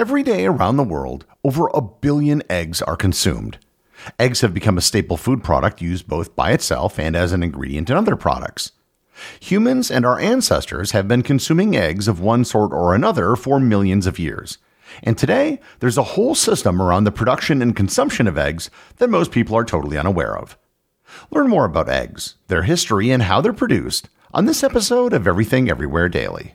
Every day around the world, over a billion eggs are consumed. Eggs have become a staple food product used both by itself and as an ingredient in other products. Humans and our ancestors have been consuming eggs of one sort or another for millions of years. And today, there's a whole system around the production and consumption of eggs that most people are totally unaware of. Learn more about eggs, their history, and how they're produced on this episode of Everything Everywhere Daily.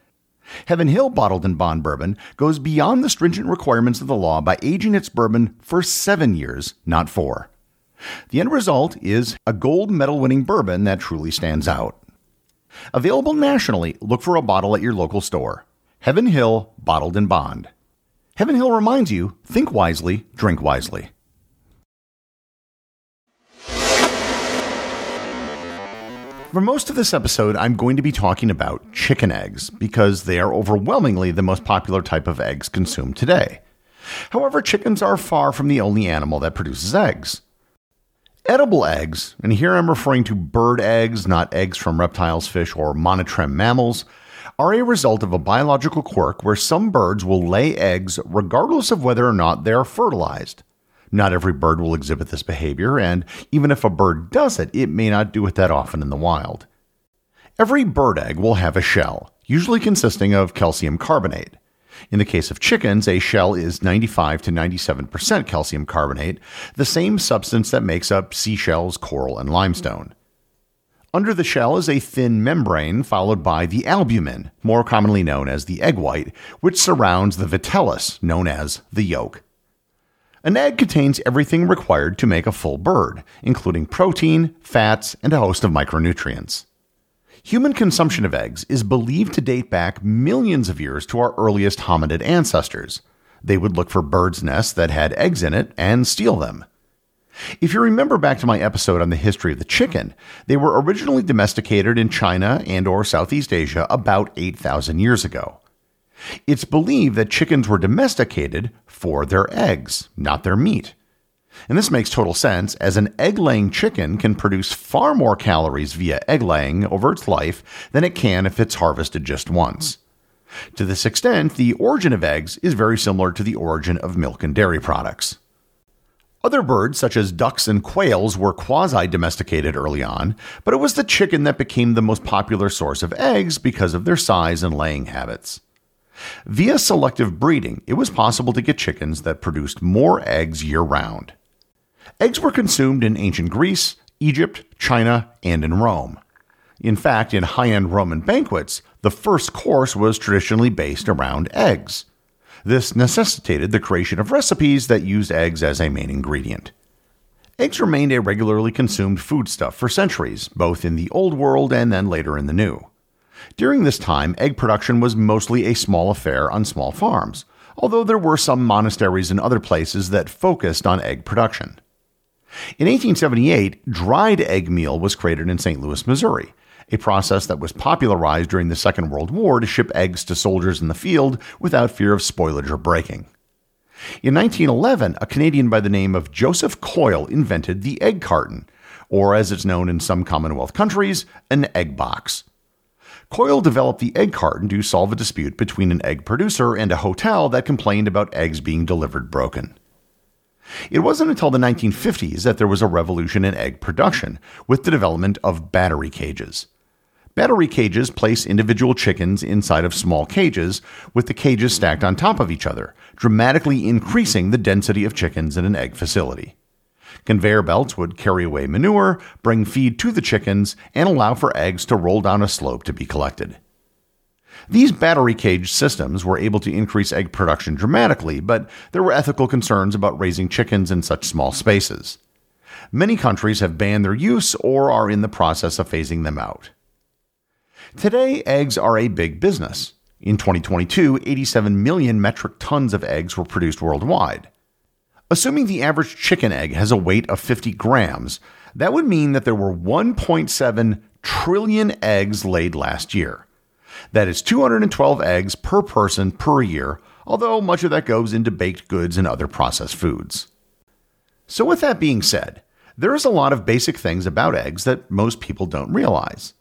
Heaven Hill Bottled in Bond Bourbon goes beyond the stringent requirements of the law by aging its bourbon for seven years, not four. The end result is a gold medal winning bourbon that truly stands out. Available nationally, look for a bottle at your local store. Heaven Hill Bottled in Bond. Heaven Hill reminds you think wisely, drink wisely. For most of this episode, I'm going to be talking about chicken eggs because they are overwhelmingly the most popular type of eggs consumed today. However, chickens are far from the only animal that produces eggs. Edible eggs, and here I'm referring to bird eggs, not eggs from reptiles, fish, or monotreme mammals, are a result of a biological quirk where some birds will lay eggs regardless of whether or not they are fertilized. Not every bird will exhibit this behavior, and even if a bird does it, it may not do it that often in the wild. Every bird egg will have a shell, usually consisting of calcium carbonate. In the case of chickens, a shell is 95 to 97% calcium carbonate, the same substance that makes up seashells, coral, and limestone. Under the shell is a thin membrane followed by the albumen, more commonly known as the egg white, which surrounds the vitellus, known as the yolk. An egg contains everything required to make a full bird, including protein, fats, and a host of micronutrients. Human consumption of eggs is believed to date back millions of years to our earliest hominid ancestors. They would look for birds' nests that had eggs in it and steal them. If you remember back to my episode on the history of the chicken, they were originally domesticated in China and or Southeast Asia about 8,000 years ago. It's believed that chickens were domesticated for their eggs, not their meat. And this makes total sense, as an egg laying chicken can produce far more calories via egg laying over its life than it can if it's harvested just once. To this extent, the origin of eggs is very similar to the origin of milk and dairy products. Other birds, such as ducks and quails, were quasi domesticated early on, but it was the chicken that became the most popular source of eggs because of their size and laying habits. Via selective breeding, it was possible to get chickens that produced more eggs year round. Eggs were consumed in ancient Greece, Egypt, China, and in Rome. In fact, in high end Roman banquets, the first course was traditionally based around eggs. This necessitated the creation of recipes that used eggs as a main ingredient. Eggs remained a regularly consumed foodstuff for centuries, both in the Old World and then later in the New. During this time, egg production was mostly a small affair on small farms, although there were some monasteries and other places that focused on egg production. In 1878, dried egg meal was created in St. Louis, Missouri, a process that was popularized during the Second World War to ship eggs to soldiers in the field without fear of spoilage or breaking. In 1911, a Canadian by the name of Joseph Coyle invented the egg carton, or as it's known in some Commonwealth countries, an egg box. Coyle developed the egg carton to solve a dispute between an egg producer and a hotel that complained about eggs being delivered broken. It wasn't until the 1950s that there was a revolution in egg production, with the development of battery cages. Battery cages place individual chickens inside of small cages, with the cages stacked on top of each other, dramatically increasing the density of chickens in an egg facility. Conveyor belts would carry away manure, bring feed to the chickens, and allow for eggs to roll down a slope to be collected. These battery cage systems were able to increase egg production dramatically, but there were ethical concerns about raising chickens in such small spaces. Many countries have banned their use or are in the process of phasing them out. Today, eggs are a big business. In 2022, 87 million metric tons of eggs were produced worldwide. Assuming the average chicken egg has a weight of 50 grams, that would mean that there were 1.7 trillion eggs laid last year. That is 212 eggs per person per year, although much of that goes into baked goods and other processed foods. So, with that being said, there is a lot of basic things about eggs that most people don't realize.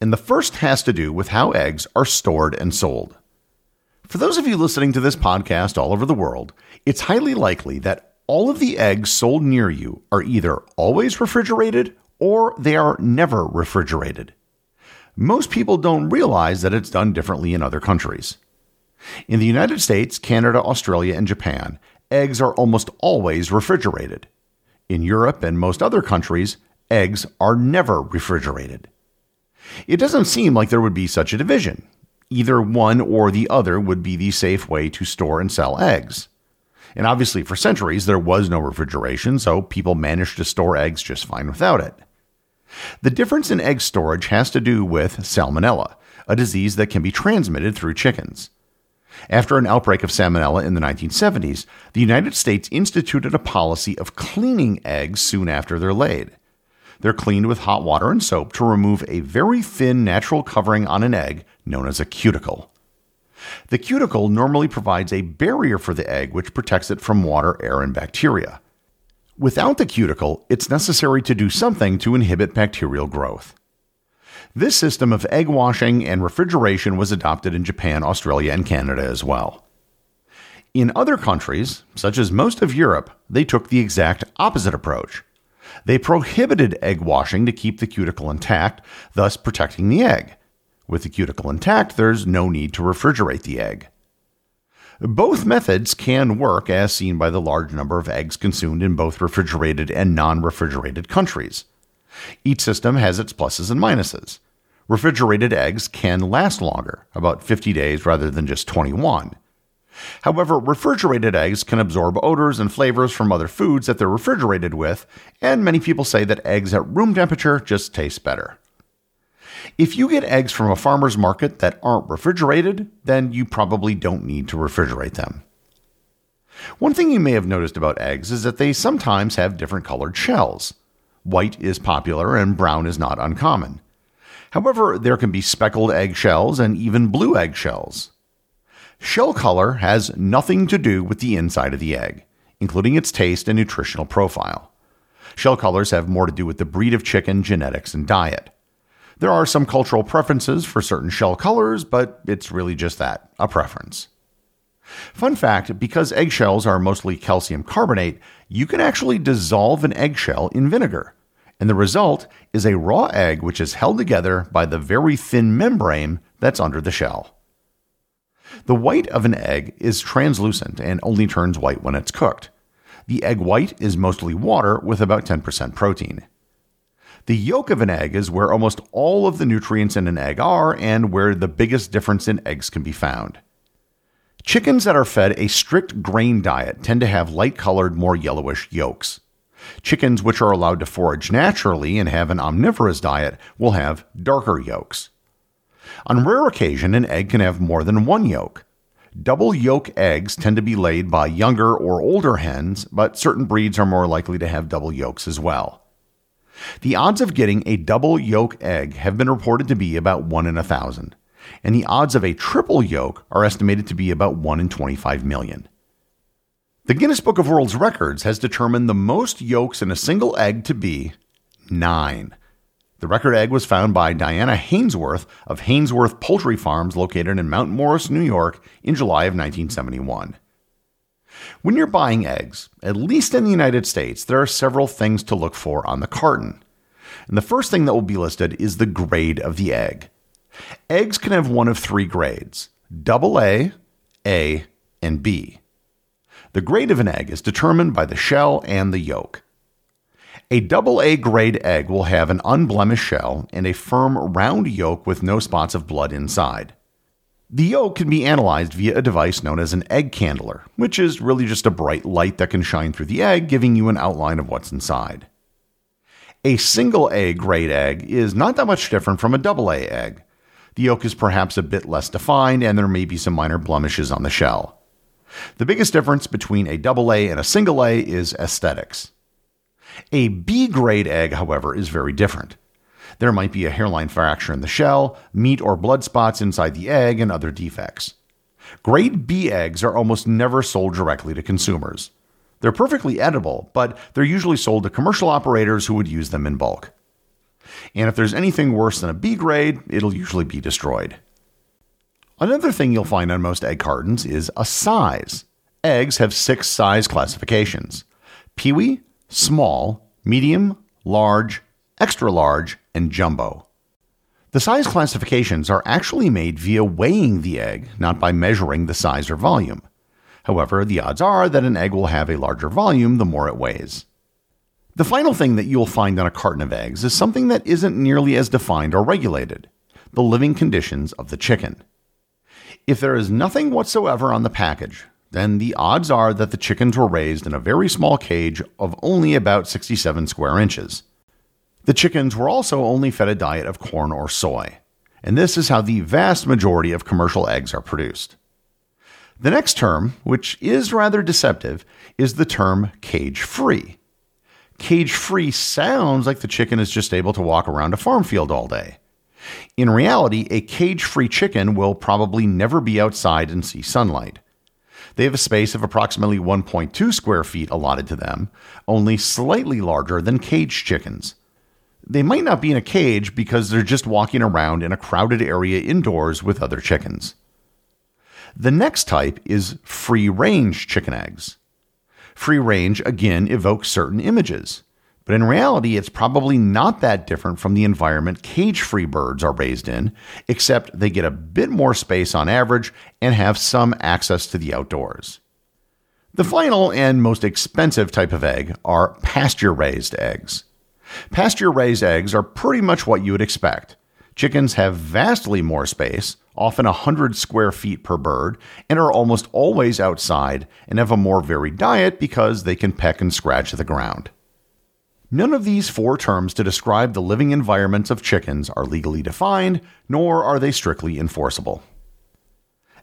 And the first has to do with how eggs are stored and sold. For those of you listening to this podcast all over the world, it's highly likely that all of the eggs sold near you are either always refrigerated or they are never refrigerated most people don't realize that it's done differently in other countries. In the United States, Canada, Australia, and Japan, eggs are almost always refrigerated. In Europe and most other countries, eggs are never refrigerated. It doesn't seem like there would be such a division. Either one or the other would be the safe way to store and sell eggs. And obviously, for centuries, there was no refrigeration, so people managed to store eggs just fine without it. The difference in egg storage has to do with salmonella, a disease that can be transmitted through chickens. After an outbreak of salmonella in the 1970s, the United States instituted a policy of cleaning eggs soon after they're laid. They're cleaned with hot water and soap to remove a very thin natural covering on an egg known as a cuticle. The cuticle normally provides a barrier for the egg which protects it from water, air, and bacteria. Without the cuticle, it's necessary to do something to inhibit bacterial growth. This system of egg washing and refrigeration was adopted in Japan, Australia, and Canada as well. In other countries, such as most of Europe, they took the exact opposite approach. They prohibited egg washing to keep the cuticle intact, thus protecting the egg. With the cuticle intact, there's no need to refrigerate the egg. Both methods can work, as seen by the large number of eggs consumed in both refrigerated and non refrigerated countries. Each system has its pluses and minuses. Refrigerated eggs can last longer, about 50 days rather than just 21. However, refrigerated eggs can absorb odors and flavors from other foods that they're refrigerated with, and many people say that eggs at room temperature just taste better. If you get eggs from a farmer's market that aren't refrigerated, then you probably don't need to refrigerate them. One thing you may have noticed about eggs is that they sometimes have different colored shells. White is popular and brown is not uncommon. However, there can be speckled egg shells and even blue egg shells. Shell color has nothing to do with the inside of the egg, including its taste and nutritional profile. Shell colors have more to do with the breed of chicken, genetics, and diet. There are some cultural preferences for certain shell colors, but it's really just that a preference. Fun fact because eggshells are mostly calcium carbonate, you can actually dissolve an eggshell in vinegar. And the result is a raw egg which is held together by the very thin membrane that's under the shell. The white of an egg is translucent and only turns white when it's cooked. The egg white is mostly water with about 10% protein. The yolk of an egg is where almost all of the nutrients in an egg are and where the biggest difference in eggs can be found. Chickens that are fed a strict grain diet tend to have light colored, more yellowish yolks. Chickens which are allowed to forage naturally and have an omnivorous diet will have darker yolks. On rare occasion, an egg can have more than one yolk. Double yolk eggs tend to be laid by younger or older hens, but certain breeds are more likely to have double yolks as well. The odds of getting a double yolk egg have been reported to be about 1 in a thousand, and the odds of a triple yolk are estimated to be about 1 in 25 million. The Guinness Book of World Records has determined the most yolks in a single egg to be 9. The record egg was found by Diana Hainsworth of Hainsworth Poultry Farms located in Mount Morris, New York in July of 1971. When you're buying eggs, at least in the United States, there are several things to look for on the carton. And the first thing that will be listed is the grade of the egg. Eggs can have one of three grades double A, A, and B. The grade of an egg is determined by the shell and the yolk. A double A grade egg will have an unblemished shell and a firm round yolk with no spots of blood inside. The yolk can be analyzed via a device known as an egg candler, which is really just a bright light that can shine through the egg, giving you an outline of what's inside. A single A grade egg is not that much different from a double A egg. The yolk is perhaps a bit less defined, and there may be some minor blemishes on the shell. The biggest difference between a double A and a single A is aesthetics. A B grade egg, however, is very different. There might be a hairline fracture in the shell, meat or blood spots inside the egg, and other defects. Grade B eggs are almost never sold directly to consumers. They're perfectly edible, but they're usually sold to commercial operators who would use them in bulk. And if there's anything worse than a B grade, it'll usually be destroyed. Another thing you'll find on most egg cartons is a size. Eggs have six size classifications peewee, small, medium, large, extra large, and jumbo. The size classifications are actually made via weighing the egg, not by measuring the size or volume. However, the odds are that an egg will have a larger volume the more it weighs. The final thing that you'll find on a carton of eggs is something that isn't nearly as defined or regulated the living conditions of the chicken. If there is nothing whatsoever on the package, then the odds are that the chickens were raised in a very small cage of only about 67 square inches. The chickens were also only fed a diet of corn or soy, and this is how the vast majority of commercial eggs are produced. The next term, which is rather deceptive, is the term cage free. Cage free sounds like the chicken is just able to walk around a farm field all day. In reality, a cage free chicken will probably never be outside and see sunlight. They have a space of approximately 1.2 square feet allotted to them, only slightly larger than caged chickens. They might not be in a cage because they're just walking around in a crowded area indoors with other chickens. The next type is free range chicken eggs. Free range again evokes certain images, but in reality, it's probably not that different from the environment cage free birds are raised in, except they get a bit more space on average and have some access to the outdoors. The final and most expensive type of egg are pasture raised eggs. Pasture raised eggs are pretty much what you would expect. Chickens have vastly more space, often 100 square feet per bird, and are almost always outside and have a more varied diet because they can peck and scratch the ground. None of these four terms to describe the living environments of chickens are legally defined, nor are they strictly enforceable.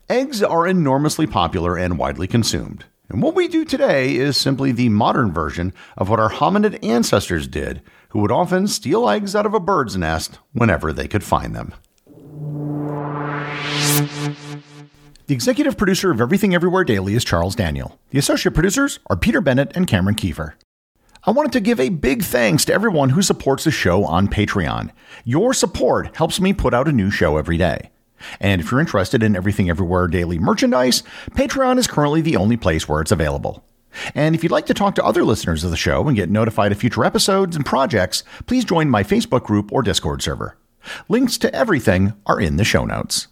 Eggs are enormously popular and widely consumed. And what we do today is simply the modern version of what our hominid ancestors did, who would often steal eggs out of a bird's nest whenever they could find them. The executive producer of Everything Everywhere Daily is Charles Daniel. The associate producers are Peter Bennett and Cameron Kieffer. I wanted to give a big thanks to everyone who supports the show on Patreon. Your support helps me put out a new show every day. And if you're interested in Everything Everywhere Daily merchandise, Patreon is currently the only place where it's available. And if you'd like to talk to other listeners of the show and get notified of future episodes and projects, please join my Facebook group or Discord server. Links to everything are in the show notes.